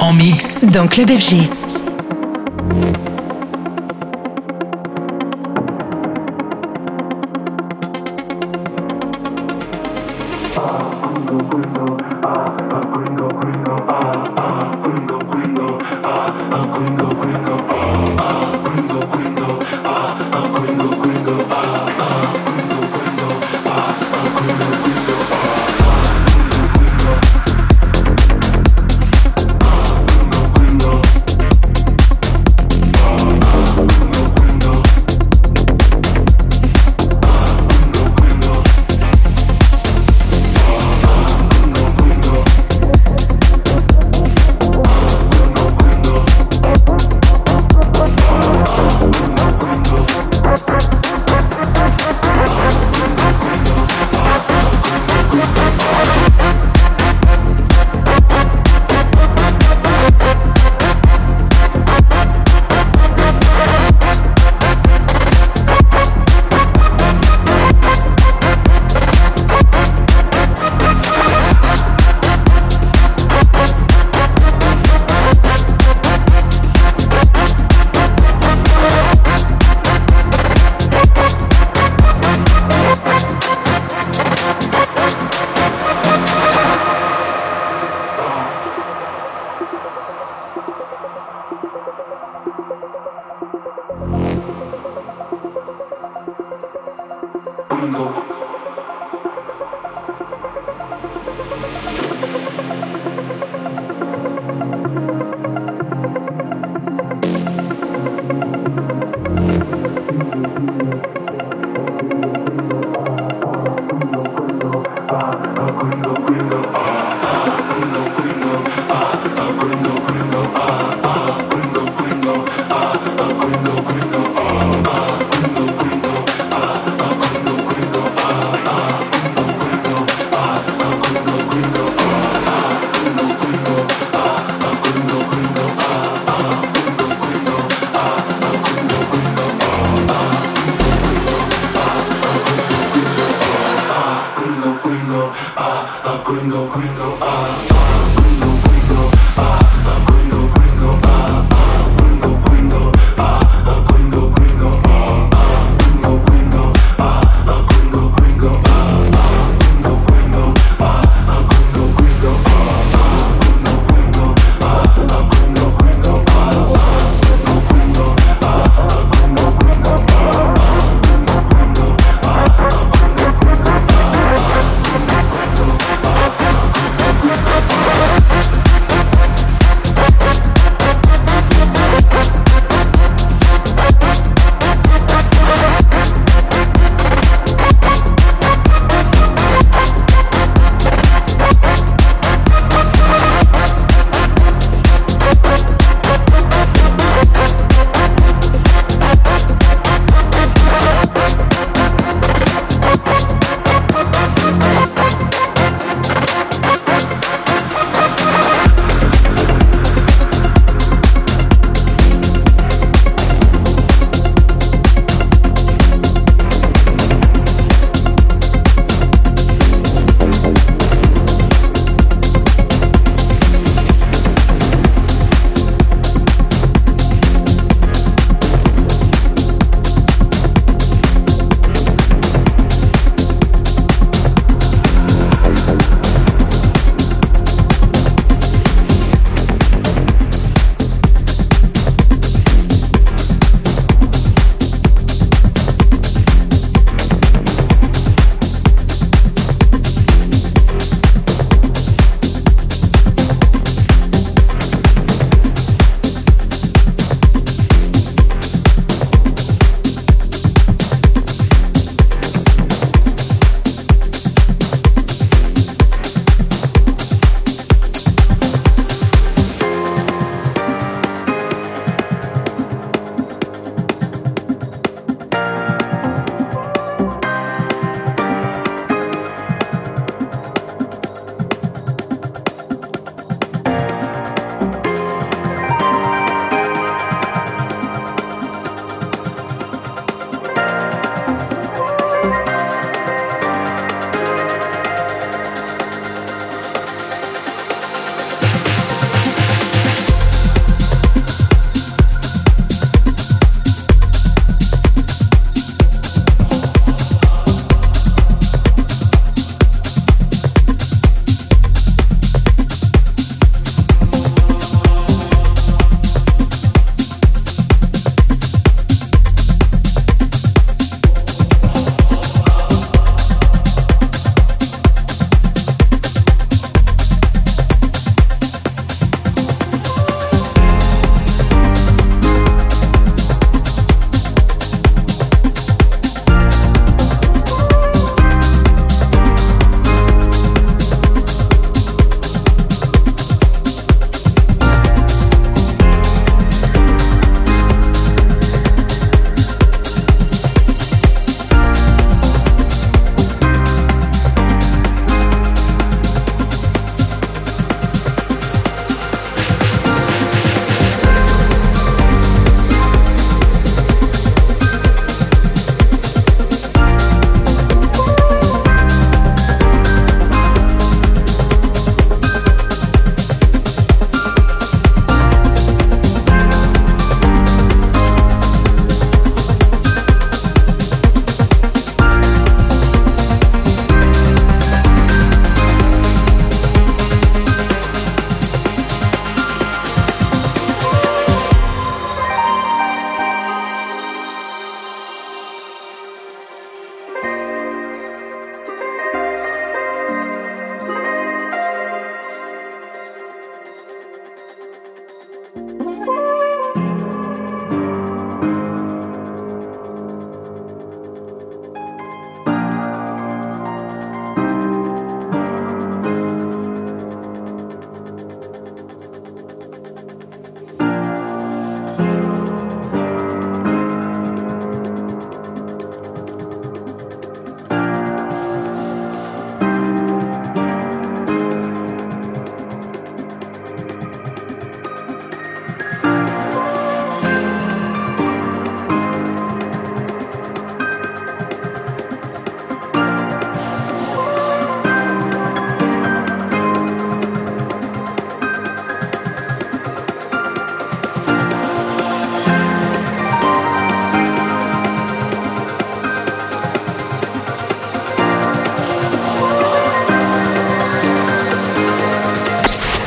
En mix dans Club FG.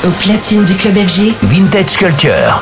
Au platine du club FG. Vintage Culture.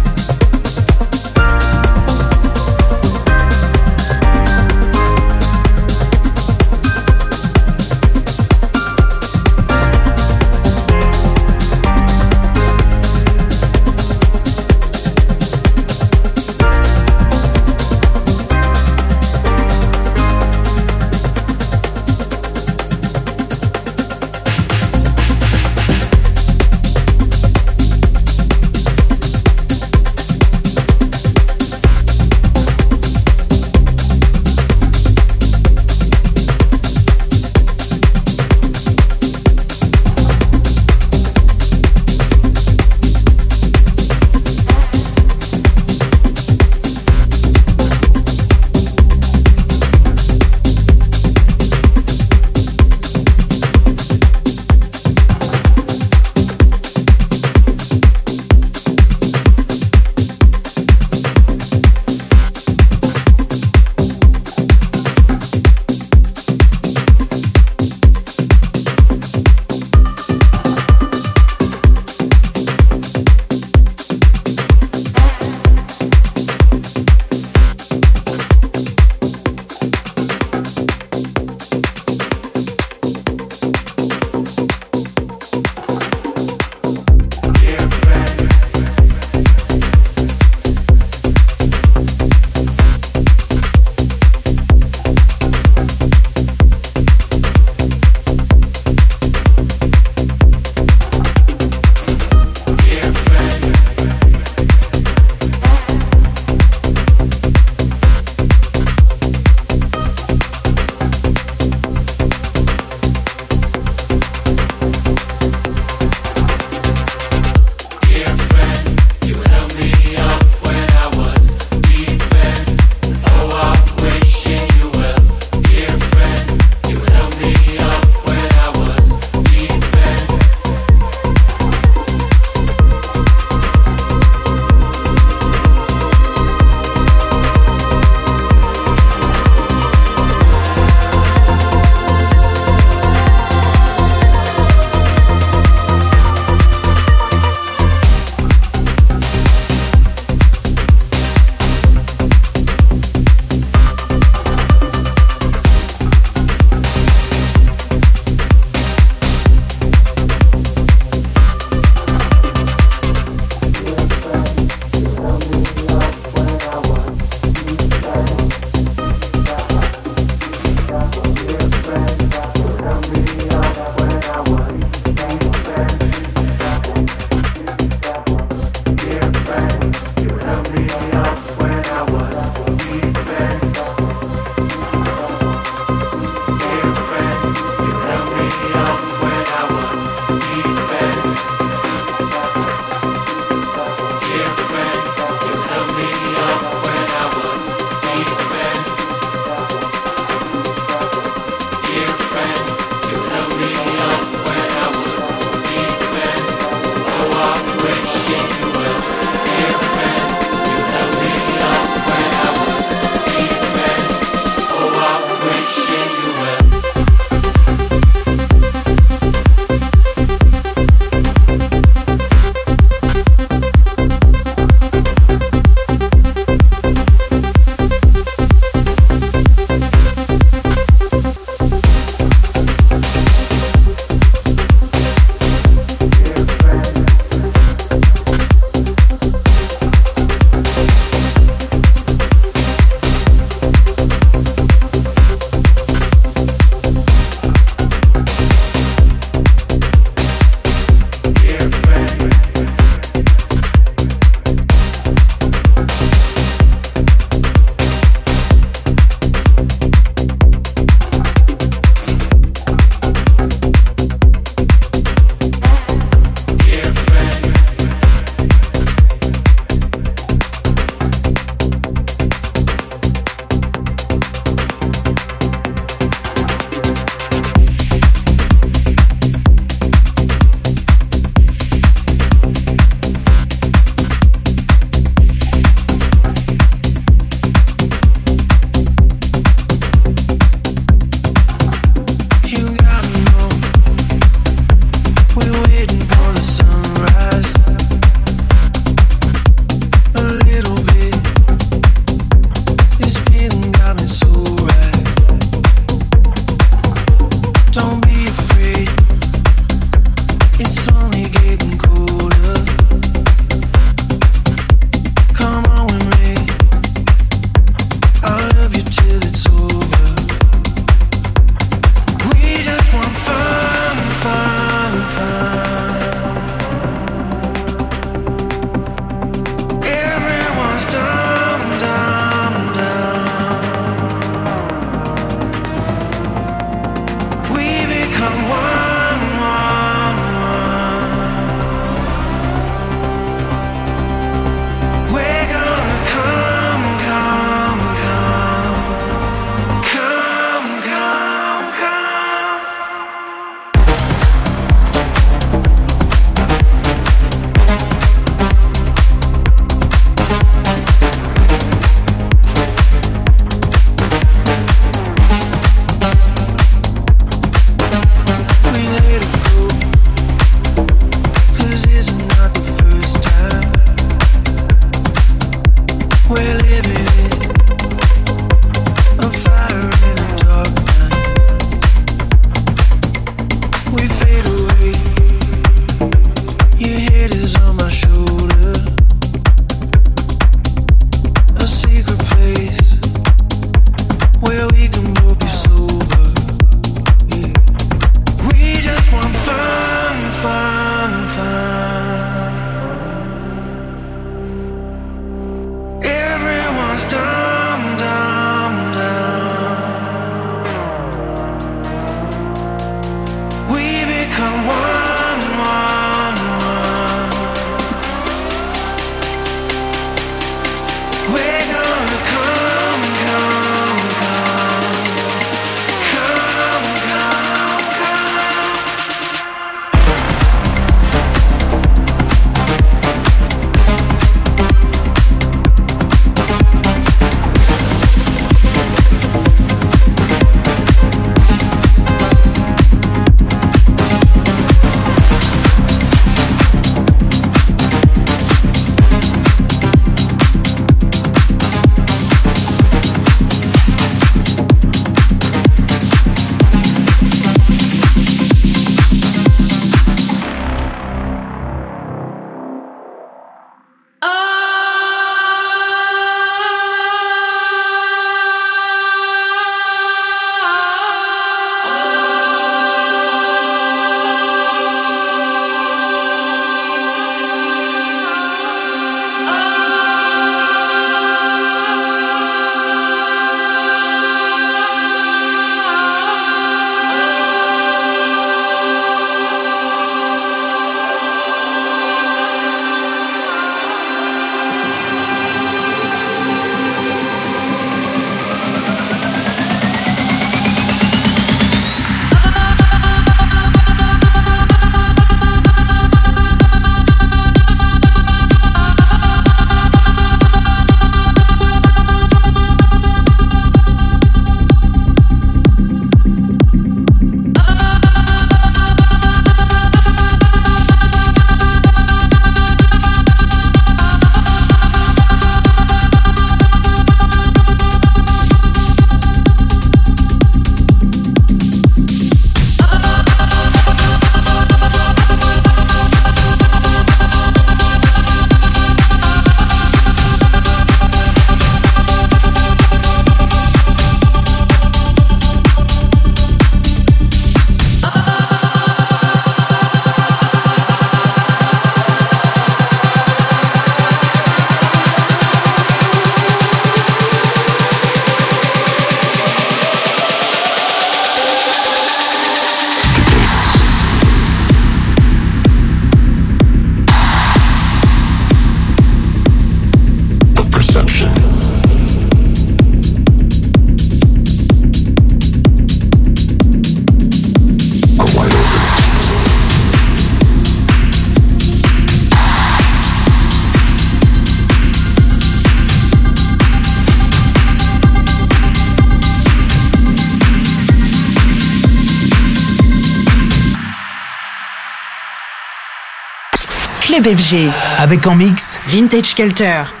FG. Avec en mix Vintage Kelter.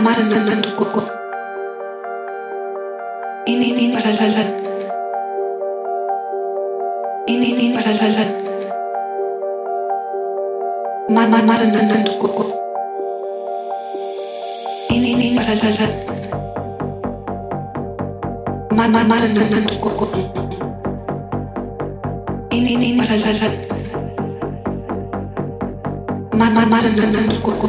Maranando Coco. Ininin para la la. Ininin para la la. Mama Maranando Coco. Ininin para la la. Mama Maranando Coco. Ininin para la la. Mama Maranando Coco.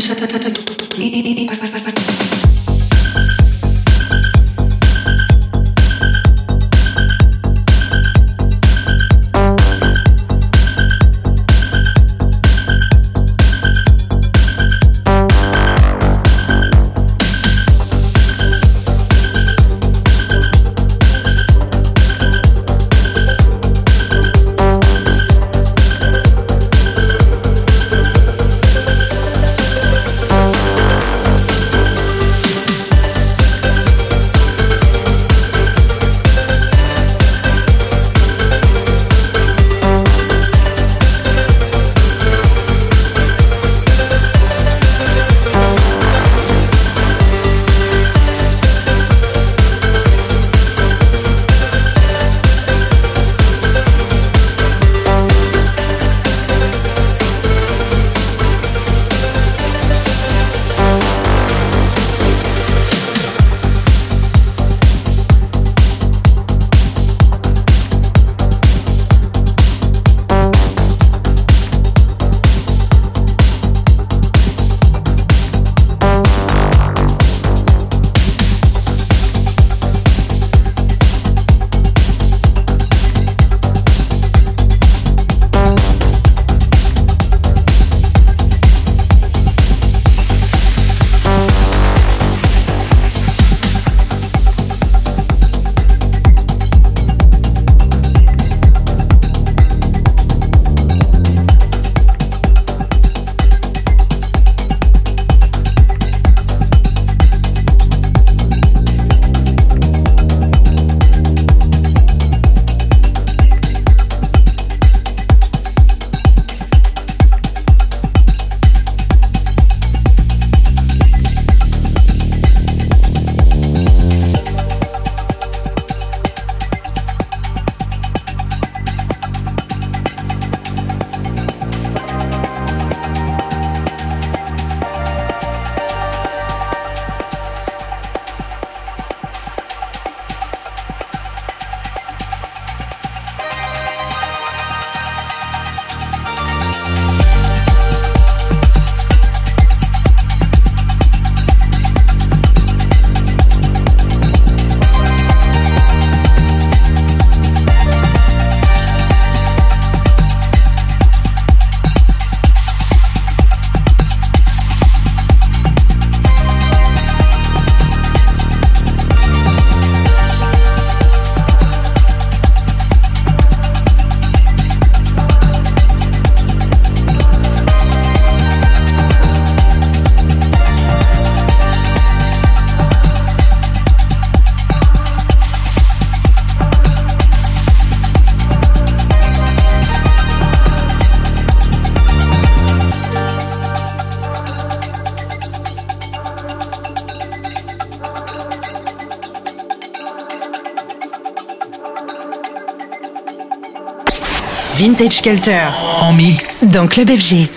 Und Vintage Kelter en mix dans Club FG.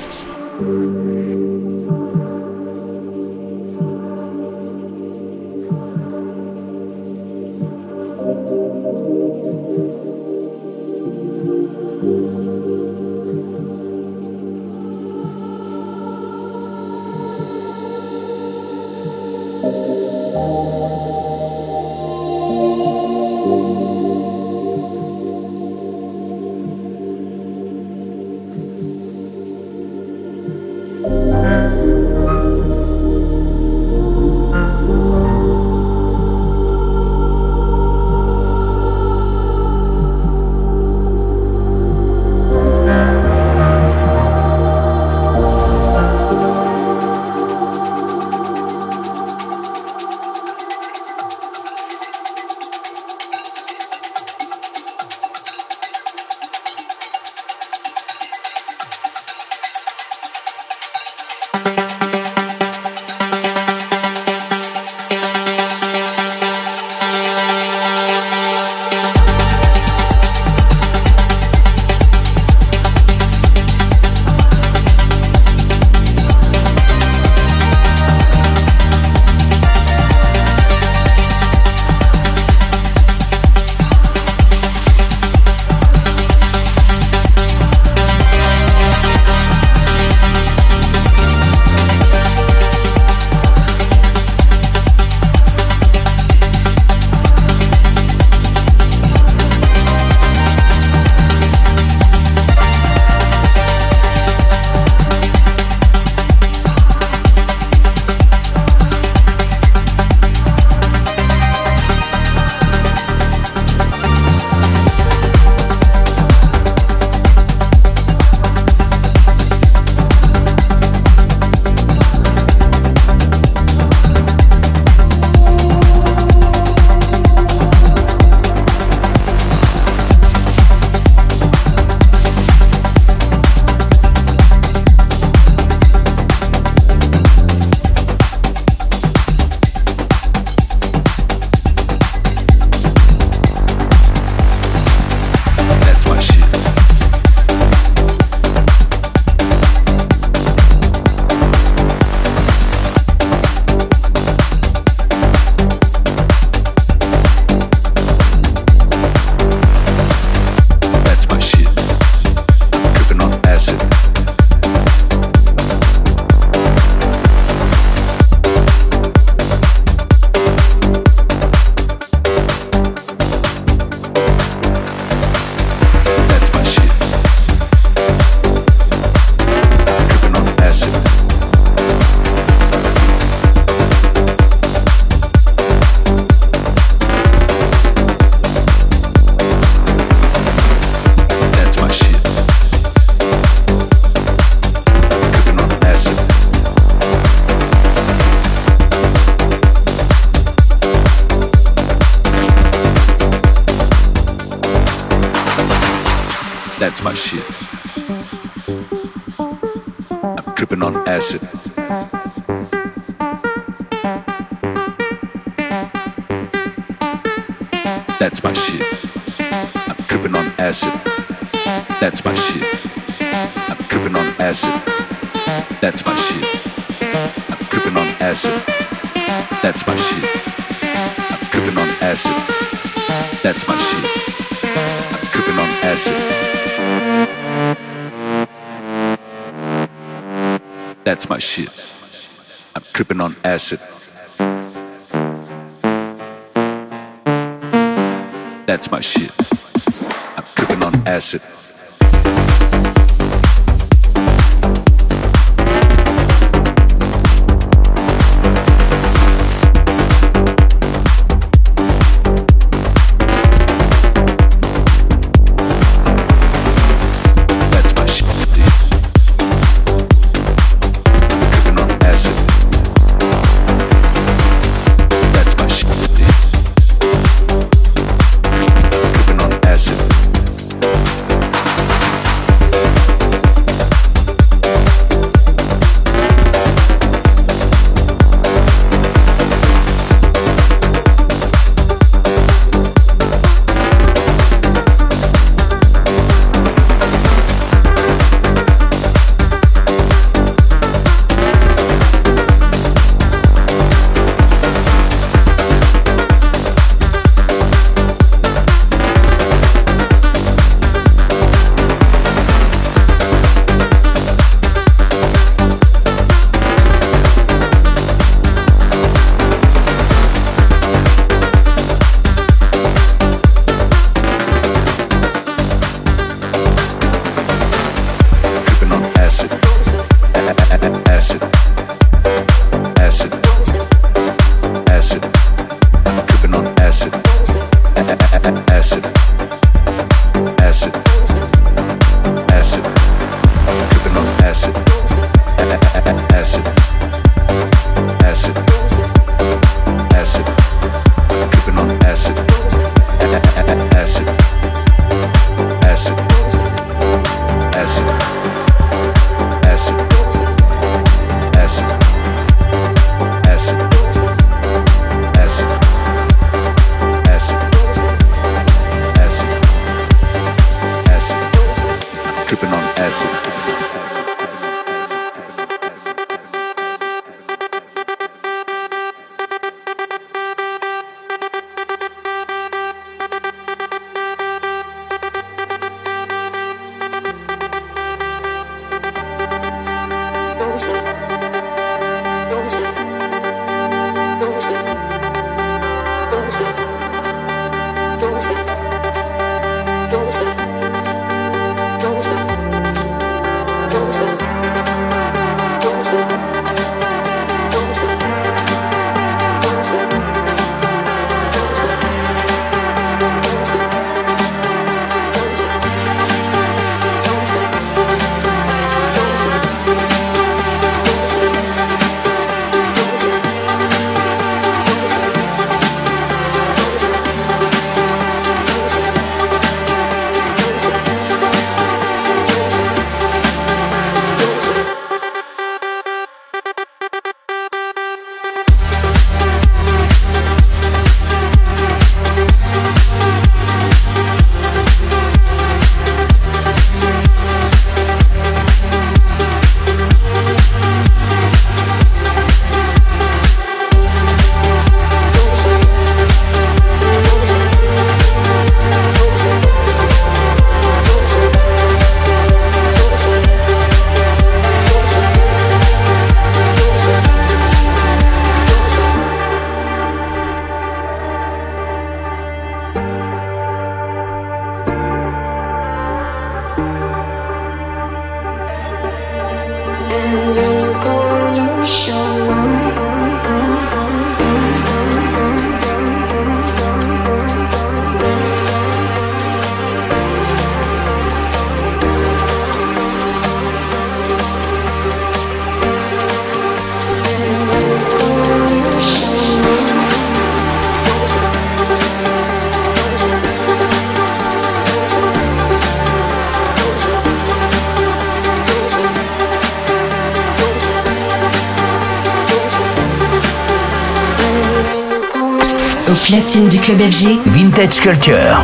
Du club FG. Vintage Culture.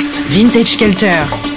Vintage Kelter.